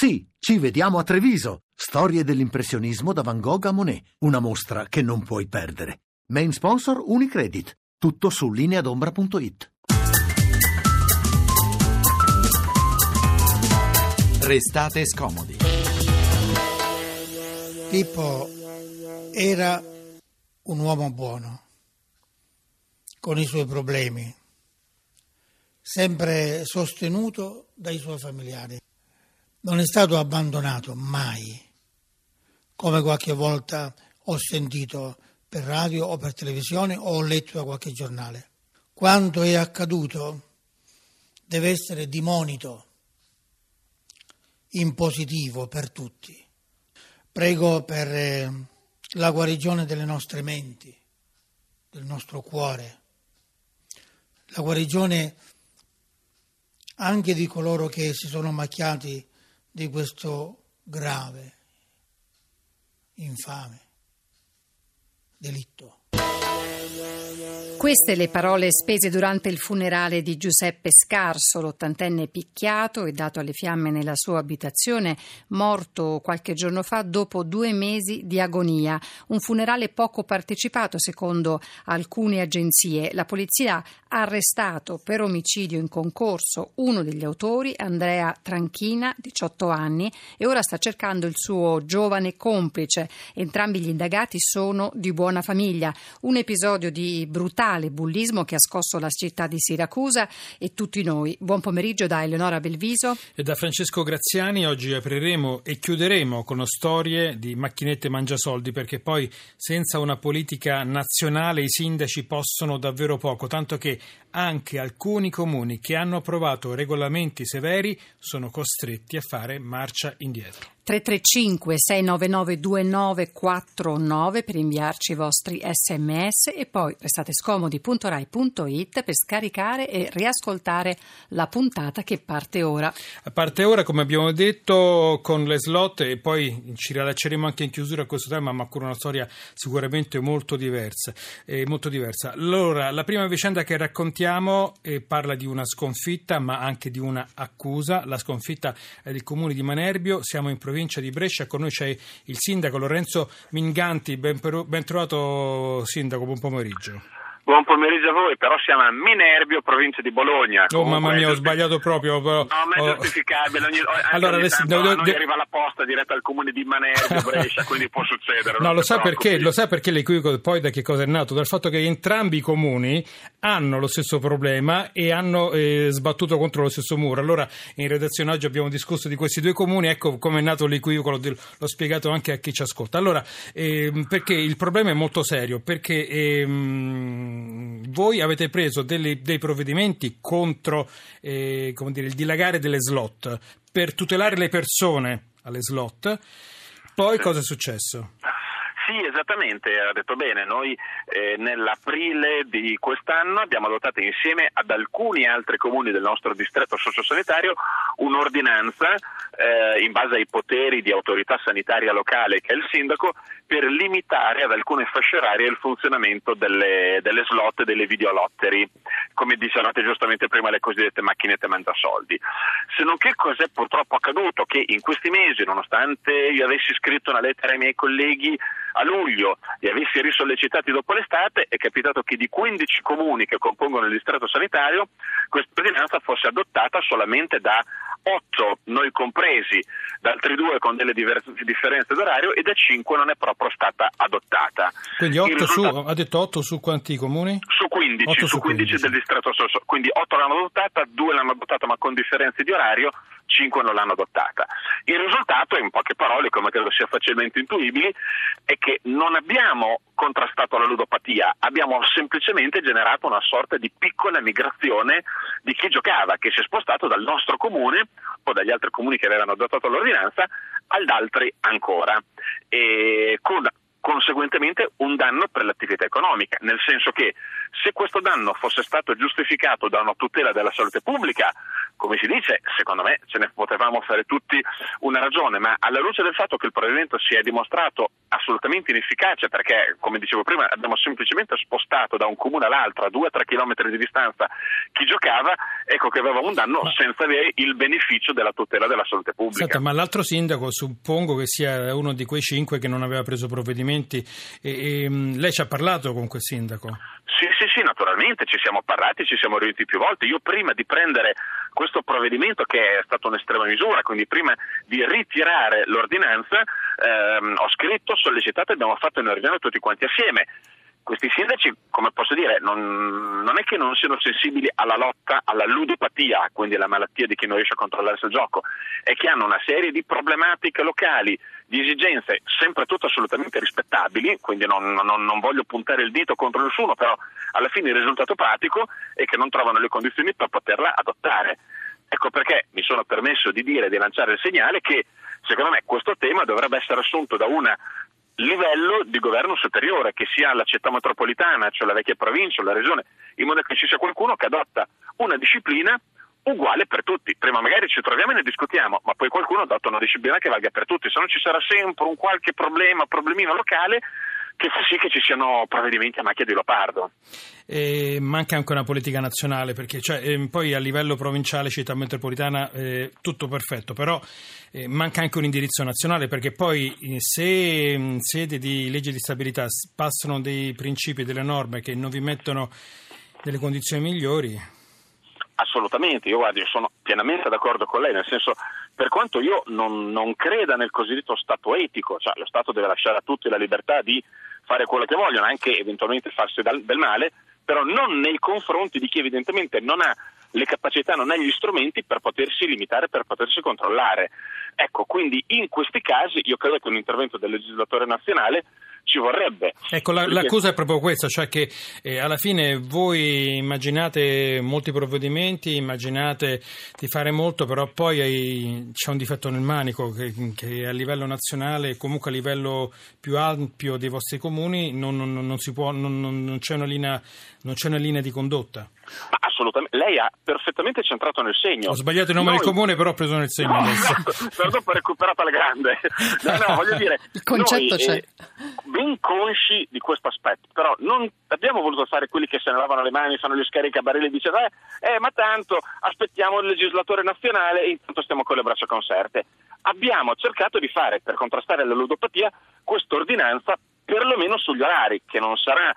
Sì, ci vediamo a Treviso. Storie dell'impressionismo da Van Gogh a Monet. Una mostra che non puoi perdere. Main sponsor Unicredit. Tutto su lineadombra.it. Restate scomodi. Pippo era un uomo buono, con i suoi problemi, sempre sostenuto dai suoi familiari. Non è stato abbandonato mai, come qualche volta ho sentito per radio o per televisione o ho letto da qualche giornale. Quanto è accaduto deve essere di monito in positivo per tutti. Prego per eh, la guarigione delle nostre menti, del nostro cuore, la guarigione anche di coloro che si sono macchiati di questo grave, infame delitto. Queste le parole spese durante il funerale di Giuseppe Scarso, l'ottantenne picchiato e dato alle fiamme nella sua abitazione, morto qualche giorno fa dopo due mesi di agonia. Un funerale poco partecipato secondo alcune agenzie. La polizia ha arrestato per omicidio in concorso uno degli autori, Andrea Tranchina, 18 anni, e ora sta cercando il suo giovane complice. Entrambi gli indagati sono di buona famiglia. Un episodio di brutale brutale bullismo che ha scosso la città di Siracusa e tutti noi. Buon pomeriggio da Eleonora Belviso e da Francesco Graziani. Oggi apriremo e chiuderemo con storie di macchinette mangiasoldi perché poi senza una politica nazionale i sindaci possono davvero poco, tanto che anche alcuni comuni che hanno approvato regolamenti severi sono costretti a fare marcia indietro. 335 699 2949 per inviarci i vostri sms e poi restate scomodi.rai.it per scaricare e riascoltare la puntata che parte ora. Parte ora, come abbiamo detto, con le slot e poi ci rilacceremo anche in chiusura a questo tema, ma con una storia sicuramente molto diversa. Eh, molto diversa. Allora, la prima vicenda che raccontiamo eh, parla di una sconfitta, ma anche di una accusa. La sconfitta è del comune di Manerbio. Siamo in provincia provincia di Brescia. Con noi c'è il sindaco Lorenzo Minganti. Ben, ben trovato, sindaco, buon pomeriggio. Buon pomeriggio a voi, però siamo a Minerbio, provincia di Bologna. Oh mamma mia, ho sbagliato proprio. Però... No, ma è oh. giustificabile. Ogni, allora, ogni adesso, tanto, devo, arriva la posta diretta al comune di Manerbio, Brescia, quindi può succedere. No, lo sa, perché, lo sa perché l'equivoco poi da che cosa è nato? Dal fatto che entrambi i comuni hanno lo stesso problema e hanno eh, sbattuto contro lo stesso muro. Allora, in redazione oggi abbiamo discusso di questi due comuni, ecco come è nato l'equivoco, l'ho, l'ho spiegato anche a chi ci ascolta. Allora, eh, perché il problema è molto serio, perché eh, voi avete preso delle, dei provvedimenti contro eh, dire, il dilagare delle slot per tutelare le persone alle slot. Poi cosa è successo? Sì, esattamente, ha detto bene. Noi eh, nell'aprile di quest'anno abbiamo adottato insieme ad alcuni altri comuni del nostro distretto sociosanitario un'ordinanza eh, in base ai poteri di autorità sanitaria locale che è il sindaco per limitare ad alcune fasce orarie il funzionamento delle, delle slot e delle videolottery, come dicevate giustamente prima le cosiddette macchinette mangiasoldi. Se non che cos'è purtroppo accaduto? Che in questi mesi, nonostante io avessi scritto una lettera ai miei colleghi a luglio li avessi risollecitati dopo l'estate, è capitato che di 15 comuni che compongono il distretto sanitario questa ordinanza fosse adottata solamente da 8, noi compresi, da altri due con delle diverse differenze d'orario e da 5 non è proprio stata adottata. Quindi 8 risultato... su, ha detto 8 su quanti comuni? Su 15, su 15, 15 del distretto sanitario, quindi 8 l'hanno adottata, 2 l'hanno adottata ma con differenze di orario, 5 non l'hanno adottata. Il risultato, in poche parole, come credo sia facilmente intuibile, è che non abbiamo contrastato la ludopatia, abbiamo semplicemente generato una sorta di piccola migrazione di chi giocava, che si è spostato dal nostro comune o dagli altri comuni che avevano adottato l'ordinanza ad altri ancora. E con conseguentemente un danno per l'attività economica, nel senso che se questo danno fosse stato giustificato da una tutela della salute pubblica, come si dice, secondo me ce ne potevamo fare tutti una ragione, ma alla luce del fatto che il provvedimento si è dimostrato assolutamente inefficace perché, come dicevo prima, abbiamo semplicemente spostato da un comune all'altro a 2-3 km di distanza chi giocava, ecco che aveva un danno ma... senza avere il beneficio della tutela della salute pubblica. Senta, ma l'altro sindaco suppongo che sia uno di quei cinque che non aveva preso provvedimenti e, e lei ci ha parlato con quel sindaco? Sì, sì, sì, naturalmente ci siamo parlati, ci siamo riuniti più volte. Io prima di prendere questo provvedimento che è stato un'estrema misura, quindi prima di ritirare l'ordinanza, ehm, ho scritto, sollecitato e abbiamo fatto una riunione tutti quanti assieme questi sindaci, come posso dire, non, non, è che non siano sensibili alla lotta alla ludopatia, quindi alla malattia di chi non riesce a controllarsi il gioco, è che hanno una serie di problematiche locali, di esigenze, sempre tutte assolutamente rispettabili, quindi non, non, non voglio puntare il dito contro nessuno, però alla fine il risultato pratico è che non trovano le condizioni per poterla adottare. Ecco perché mi sono permesso di dire, di lanciare il segnale che secondo me questo tema dovrebbe essere assunto da una livello di governo superiore, che sia la città metropolitana, cioè la vecchia provincia la regione, in modo che ci sia qualcuno che adotta una disciplina uguale per tutti. Prima magari ci troviamo e ne discutiamo, ma poi qualcuno adotta una disciplina che valga per tutti, se no ci sarà sempre un qualche problema, problemino locale che fa sì che ci siano provvedimenti a macchia di leopardo. E manca anche una politica nazionale, perché cioè, eh, poi a livello provinciale, città metropolitana, eh, tutto perfetto, però eh, manca anche un indirizzo nazionale, perché poi eh, se in sede di legge di stabilità passano dei principi, delle norme che non vi mettono delle condizioni migliori. Assolutamente, io, guardi, sono pienamente d'accordo con lei, nel senso per quanto io non, non creda nel cosiddetto Stato etico, cioè lo Stato deve lasciare a tutti la libertà di fare quello che vogliono, anche eventualmente farsi del, del male, però non nei confronti di chi evidentemente non ha le capacità, non ha gli strumenti per potersi limitare, per potersi controllare. Ecco, quindi in questi casi io credo che un intervento del legislatore nazionale ci vorrebbe. Ecco, la, l'accusa è proprio questa, cioè che eh, alla fine voi immaginate molti provvedimenti, immaginate di fare molto, però poi hai, c'è un difetto nel manico che, che, a livello nazionale, comunque a livello più ampio dei vostri comuni, non, non, non, può, non c'è, linea, non c'è una linea di condotta. Ma assolutamente, lei ha perfettamente centrato nel segno. Ho sbagliato il nome Noi... del comune, però ho preso nel segno no, adesso. No, dopo recuperata la grande. No, no, voglio dire, il concetto noi, c'è. Eh, ben consci di questo aspetto, però non abbiamo voluto fare quelli che se ne lavano le mani, fanno gli scaricabarelli e dicono eh, eh, ma tanto aspettiamo il legislatore nazionale e intanto stiamo con le braccia conserte. Abbiamo cercato di fare, per contrastare la ludopatia, questa ordinanza perlomeno sugli orari, che non sarà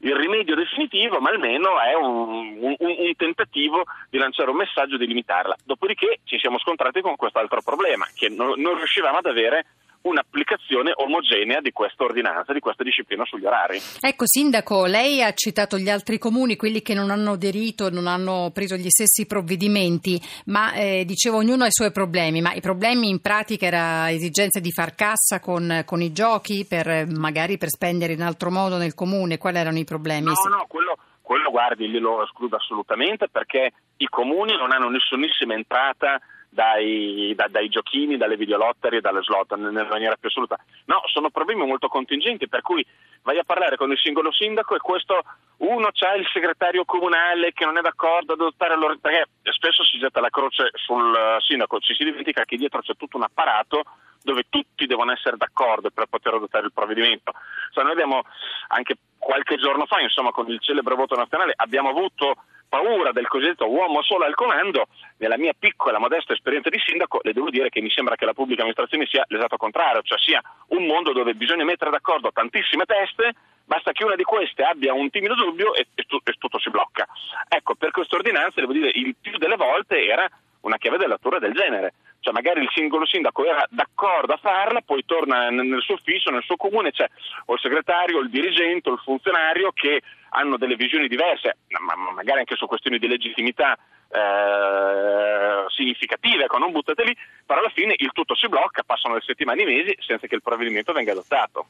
il rimedio definitivo, ma almeno è un, un, un, tentativo di lanciare un messaggio di limitarla. Dopodiché ci siamo scontrati con quest'altro problema, che non, non riuscivamo ad avere un'applicazione omogenea di questa ordinanza, di questa disciplina sugli orari. Ecco, Sindaco, lei ha citato gli altri comuni, quelli che non hanno aderito, non hanno preso gli stessi provvedimenti, ma eh, dicevo ognuno ha i suoi problemi, ma i problemi in pratica era esigenza di far cassa con, con i giochi, per, magari per spendere in altro modo nel comune, quali erano i problemi? No, no, quello, quello guardi, glielo escludo assolutamente perché i comuni non hanno nessunissima entrata dai, da, dai, giochini, dalle videolotterie, dalle slot nella maniera più assoluta. No, sono problemi molto contingenti, per cui vai a parlare con il singolo sindaco e questo uno c'ha il segretario comunale che non è d'accordo ad adottare l'ordine, perché spesso si getta la croce sul sindaco, ci si dimentica che dietro c'è tutto un apparato dove tutti devono essere d'accordo per poter adottare il provvedimento. Cioè, noi abbiamo anche qualche giorno fa, insomma, con il celebre voto nazionale, abbiamo avuto paura del cosiddetto uomo solo al comando, nella mia piccola, modesta esperienza di sindaco, le devo dire che mi sembra che la pubblica amministrazione sia l'esatto contrario, cioè sia un mondo dove bisogna mettere d'accordo tantissime teste, basta che una di queste abbia un timido dubbio e, e, tu, e tutto si blocca. Ecco, per questa ordinanza, devo dire, il più delle volte era una chiave della del genere. Cioè magari il singolo sindaco era d'accordo a farla, poi torna nel suo ufficio, nel suo comune, c'è o il segretario, il dirigente, o il funzionario che hanno delle visioni diverse, ma magari anche su questioni di legittimità eh, significative, ecco, non buttate lì, però alla fine il tutto si blocca, passano le settimane e i mesi senza che il provvedimento venga adottato.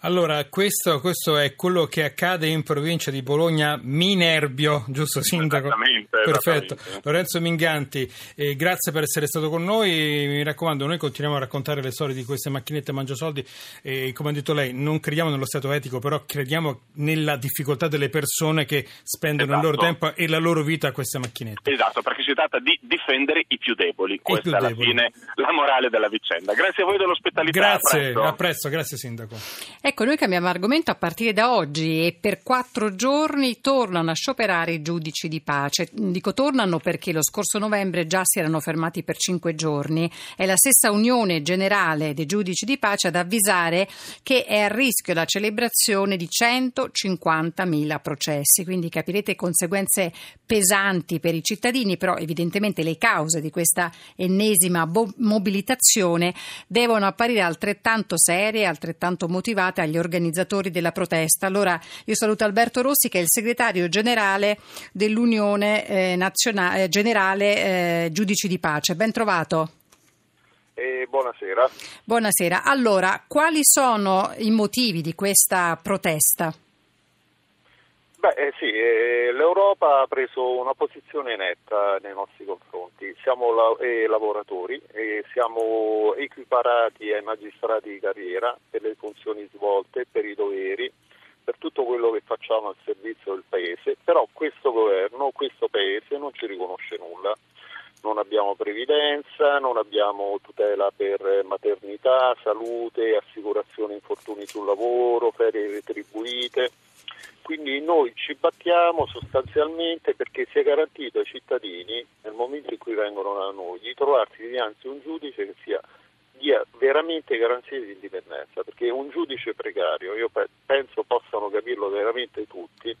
Allora, questo, questo, è quello che accade in provincia di Bologna, Minerbio, giusto Sindaco? Esattamente. Perfetto. esattamente. Lorenzo Minganti, eh, grazie per essere stato con noi. Mi raccomando, noi continuiamo a raccontare le storie di queste macchinette mangiasoldi e come ha detto lei, non crediamo nello stato etico, però crediamo nella difficoltà delle persone che spendono il loro Esatto. tempo e la loro vita a queste macchinette. Esatto, perché si tratta di difendere i più deboli. Questa più è alla deboli. fine la morale della vicenda. Grazie a voi dell'ospitalità. Grazie, a presto. a presto, grazie Sindaco. Ecco, noi cambiamo argomento a partire da oggi e per quattro giorni tornano a scioperare i giudici di pace. Dico tornano perché lo scorso novembre già si erano fermati per cinque giorni. È la stessa Unione Generale dei Giudici di Pace ad avvisare che è a rischio la celebrazione di 150.000 processi, quindi capirete conseguenze pesanti per i cittadini, però evidentemente le cause di questa ennesima bo- mobilitazione devono apparire altrettanto serie altrettanto motivate agli organizzatori della protesta. Allora io saluto Alberto Rossi che è il segretario generale dell'Unione eh, Nazionale, eh, Generale eh, Giudici di Pace. Ben trovato. Eh, buonasera. Buonasera. Allora, quali sono i motivi di questa protesta? Beh, eh, sì, eh, l'Europa ha preso una posizione netta nei nostri confronti. Siamo la- eh, lavoratori e siamo equiparati ai magistrati di carriera per le funzioni svolte, per i doveri, per tutto quello che facciamo al servizio del Paese, però questo governo, questo Paese non ci riconosce nulla. Non abbiamo previdenza, non abbiamo tutela per maternità, salute, assicurazione infortuni sul lavoro, ferie retribuite. Quindi noi ci battiamo sostanzialmente perché sia garantito ai cittadini, nel momento in cui vengono da noi, di trovarsi dinanzi a un giudice che sia dia veramente garanzie di indipendenza, perché un giudice precario, io pe- penso possano capirlo veramente tutti,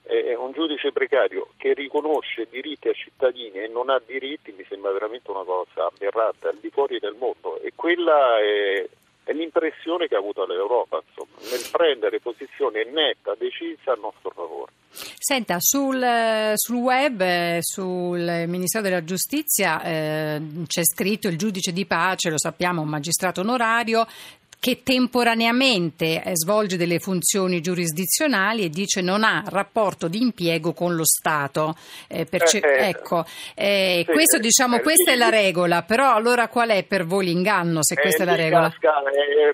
è un giudice precario che riconosce diritti ai cittadini e non ha diritti mi sembra veramente una cosa aberrante al di fuori del mondo. E quella è, è l'impressione che ha avuto l'Europa insomma, nel prendere posizione netta, decisa a nostro favore. Senta, sul, sul web, sul Ministero della Giustizia eh, c'è scritto il giudice di pace, lo sappiamo, un magistrato onorario che temporaneamente eh, svolge delle funzioni giurisdizionali e dice non ha rapporto di impiego con lo Stato. Eh, perce- Eh, eh, ecco, eh, sì, questo eh, diciamo, eh, questa è la regola, però allora qual è per voi l'inganno se questa è la regola? casca,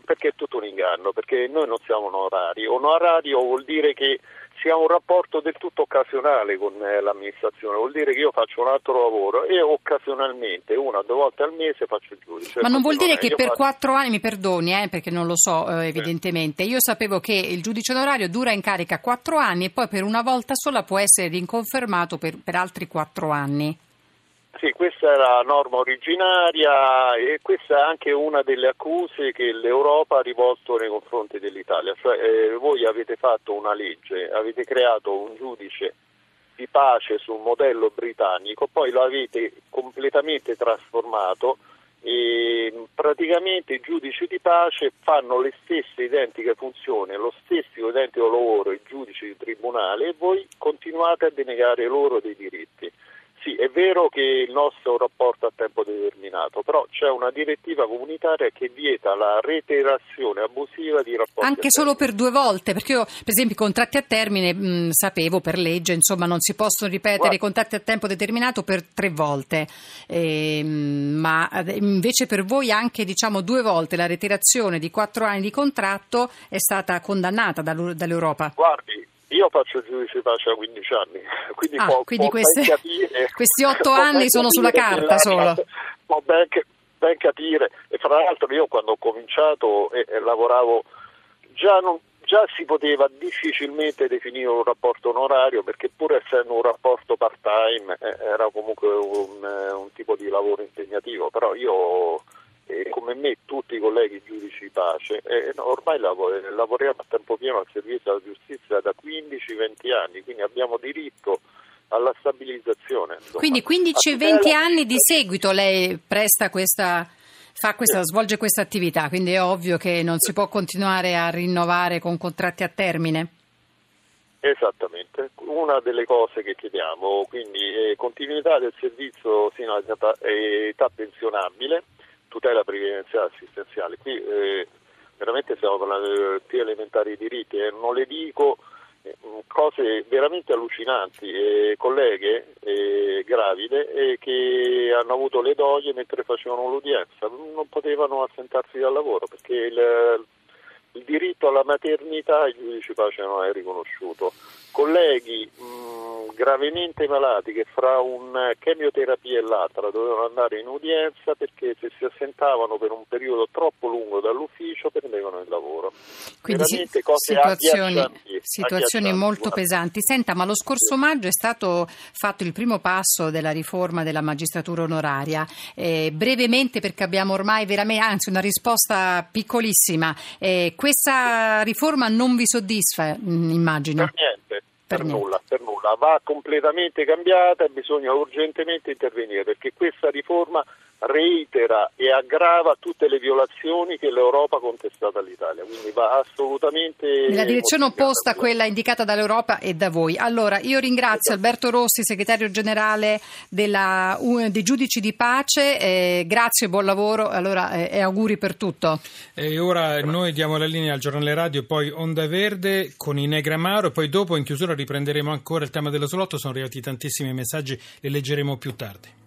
perché è tutto un inganno, perché noi non siamo onorari. Onorario vuol dire che si ha un rapporto del tutto occasionale con eh, l'amministrazione, vuol dire che io faccio un altro lavoro e occasionalmente, una o due volte al mese, faccio il giudice. Ma non vuol dire che per faccio- quattro anni, mi perdoni eh, perché non lo so eh, evidentemente, io sapevo che il giudice onorario dura in carica quattro anni e poi per una volta sola può essere rinconfermato per, per altri quattro anni. Sì, questa è la norma originaria e questa è anche una delle accuse che l'Europa ha rivolto nei confronti dell'Italia. Cioè, eh, voi avete fatto una legge, avete creato un giudice di pace sul modello britannico, poi lo avete completamente trasformato e praticamente i giudici di pace fanno le stesse identiche funzioni, lo stesso identico lavoro i giudici di tribunale e voi continuate a denegare loro dei diritti. Sì, è vero che il nostro rapporto a tempo determinato, però c'è una direttiva comunitaria che vieta la reiterazione abusiva di rapporti. Anche solo per due volte, perché io per esempio i contratti a termine mh, sapevo per legge, insomma non si possono ripetere i contratti a tempo determinato per tre volte, Ehm, ma invece per voi anche diciamo due volte la ritirazione di quattro anni di contratto è stata condannata dall'Europa. Guardi, io faccio il giudice di pace da 15 anni, quindi, Ah, può, quindi può queste- capire, questi otto può anni ben sono sulla carta solo. Può ben, ben capire, e fra l'altro io quando ho cominciato e, e lavoravo già, non- già si poteva difficilmente definire un rapporto onorario perché pur essendo un rapporto part-time eh, era comunque un, eh, un tipo di lavoro impegnativo, però io come me tutti i colleghi giudici di pace, eh, no, ormai lav- lavoriamo a tempo pieno al servizio della giustizia da 15-20 anni, quindi abbiamo diritto alla stabilizzazione. insomma. Quindi 15 e A 20 tutela- anni di seguito lei presta questa, fa questa, svolge questa attività, quindi è ovvio che non si può continuare a rinnovare con contratti a termine. Esattamente, una delle cose che chiediamo, quindi eh, continuità del servizio sino all'età età pensionabile, tutela previdenziale assistenziale. Qui eh, veramente stiamo parlando dei più elementari diritti e non le dico eh, cose veramente allucinanti, eh, colleghe eh, gravide eh, che hanno avuto le doglie mentre facevano l'udienza, non potevano assentarsi dal lavoro perché il, il diritto alla maternità i giudici pace non è riconosciuto. Colleghi mh, gravemente malati che fra una chemioterapia e l'altra dovevano andare in udienza perché se si assentavano per un periodo troppo lungo dall'ufficio perdevano il lavoro. Quindi cose situazioni, agghiaccianti, situazioni agghiaccianti, molto guarda. pesanti. Senta, ma lo scorso maggio è stato fatto il primo passo della riforma della magistratura onoraria. Eh, brevemente, perché abbiamo ormai veramente, anzi una risposta piccolissima, eh, questa riforma non vi soddisfa, mh, immagino. Per niente, Per per, nulla, per nulla. Va completamente cambiata e bisogna urgentemente intervenire perché questa riforma reitera e aggrava tutte le violazioni che l'Europa ha contestato all'Italia, quindi va assolutamente Nella direzione opposta a quella indicata dall'Europa e da voi. Allora, io ringrazio Alberto Rossi, segretario generale della, dei giudici di pace, eh, grazie e buon lavoro allora, eh, e auguri per tutto. E ora noi diamo la linea al giornale radio, poi Onda Verde con i Negramaro poi dopo in chiusura riprenderemo ancora il tema dello slotto. Sono arrivati tantissimi messaggi, li leggeremo più tardi.